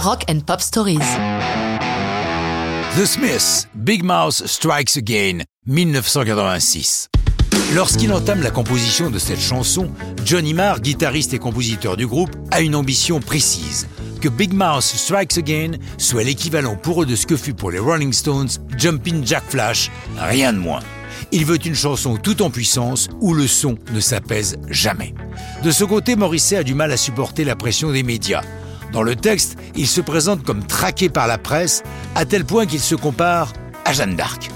Rock and Pop Stories. The Smiths, Big Mouse Strikes Again, 1986. Lorsqu'il entame la composition de cette chanson, Johnny Marr, guitariste et compositeur du groupe, a une ambition précise que Big Mouse Strikes Again soit l'équivalent pour eux de ce que fut pour les Rolling Stones Jumpin' Jack Flash, rien de moins. Il veut une chanson tout en puissance où le son ne s'apaise jamais. De ce côté, Morrissey a du mal à supporter la pression des médias. Dans le texte, il se présente comme traqué par la presse, à tel point qu'il se compare à Jeanne d'Arc.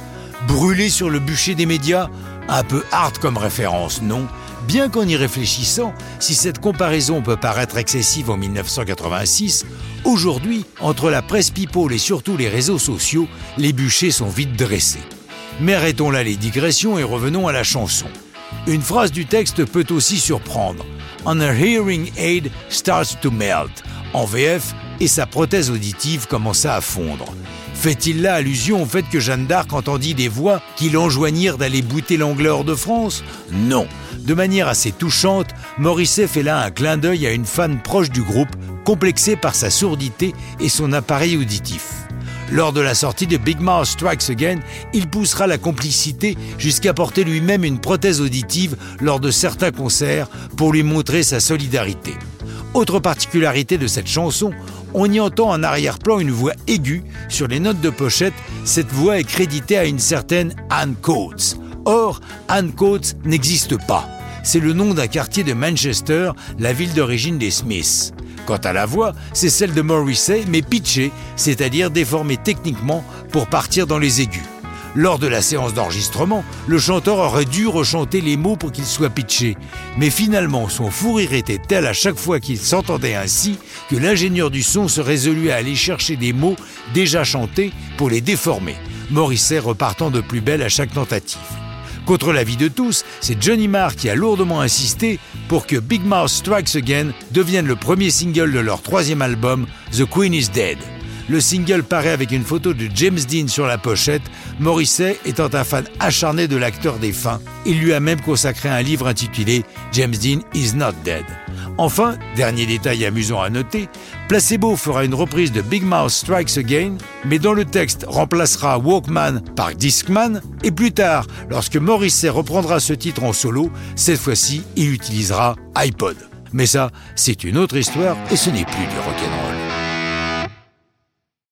Brûlé sur le bûcher des médias Un peu hard comme référence, non? Bien qu'en y réfléchissant, si cette comparaison peut paraître excessive en 1986, aujourd'hui, entre la presse people et surtout les réseaux sociaux, les bûchers sont vite dressés. Mais arrêtons là les digressions et revenons à la chanson. Une phrase du texte peut aussi surprendre. On a hearing aid starts to melt. En VF, et sa prothèse auditive commença à fondre. Fait-il là allusion au fait que Jeanne d'Arc entendit des voix qui l'enjoignirent d'aller bouter l'angleur de France? Non. De manière assez touchante, Morisset fait là un clin d'œil à une fan proche du groupe, complexée par sa sourdité et son appareil auditif. Lors de la sortie de Big Mouth Strikes Again, il poussera la complicité jusqu'à porter lui-même une prothèse auditive lors de certains concerts pour lui montrer sa solidarité. Autre particularité de cette chanson, on y entend en arrière-plan une voix aiguë sur les notes de pochette. Cette voix est créditée à une certaine Anne Coates. Or, Anne Coates n'existe pas. C'est le nom d'un quartier de Manchester, la ville d'origine des Smiths. Quant à la voix, c'est celle de Morrissey, mais pitchée, c'est-à-dire déformée techniquement pour partir dans les aigus. Lors de la séance d'enregistrement, le chanteur aurait dû rechanter les mots pour qu'ils soient pitchés. Mais finalement, son fou rire était tel à chaque fois qu'il s'entendait ainsi que l'ingénieur du son se résolut à aller chercher des mots déjà chantés pour les déformer. Morrissey repartant de plus belle à chaque tentative. Contre l'avis de tous, c'est Johnny Marr qui a lourdement insisté pour que Big Mouth Strikes Again devienne le premier single de leur troisième album, The Queen is Dead. Le single paraît avec une photo de James Dean sur la pochette, Morrissey étant un fan acharné de l'acteur défunt. Il lui a même consacré un livre intitulé James Dean is not dead. Enfin, dernier détail amusant à noter, Placebo fera une reprise de Big Mouth Strikes Again, mais dans le texte remplacera Walkman par Discman, et plus tard, lorsque Morrissey reprendra ce titre en solo, cette fois-ci, il utilisera iPod. Mais ça, c'est une autre histoire et ce n'est plus du rock'n'roll.